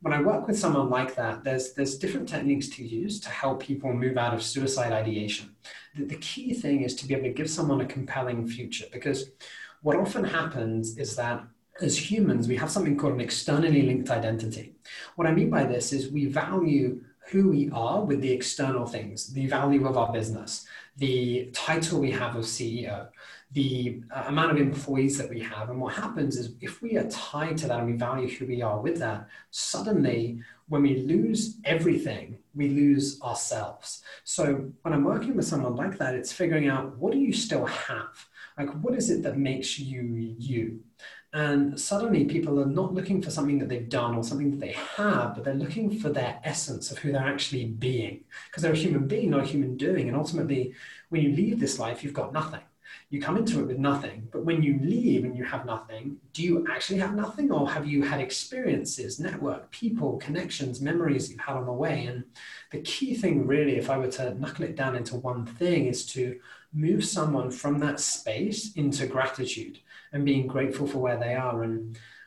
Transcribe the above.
when I work with someone like that, there's there's different techniques to use to help people move out of suicide ideation. The, the key thing is to be able to give someone a compelling future because what often happens is that as humans, we have something called an externally linked identity. What I mean by this is we value who we are with the external things, the value of our business, the title we have of CEO, the uh, amount of employees that we have. And what happens is if we are tied to that and we value who we are with that, suddenly when we lose everything, we lose ourselves. So when I'm working with someone like that, it's figuring out what do you still have? Like, what is it that makes you you? And suddenly people are not looking for something that they've done or something that they have, but they're looking for their essence of who they're actually being. Because they're a human being, not a human doing. And ultimately, when you leave this life, you've got nothing you come into it with nothing, but when you leave and you have nothing, do you actually have nothing, or have you had experiences, network, people, connections, memories you've had on the way? And the key thing, really, if I were to knuckle it down into one thing, is to move someone from that space into gratitude and being grateful for where they are. And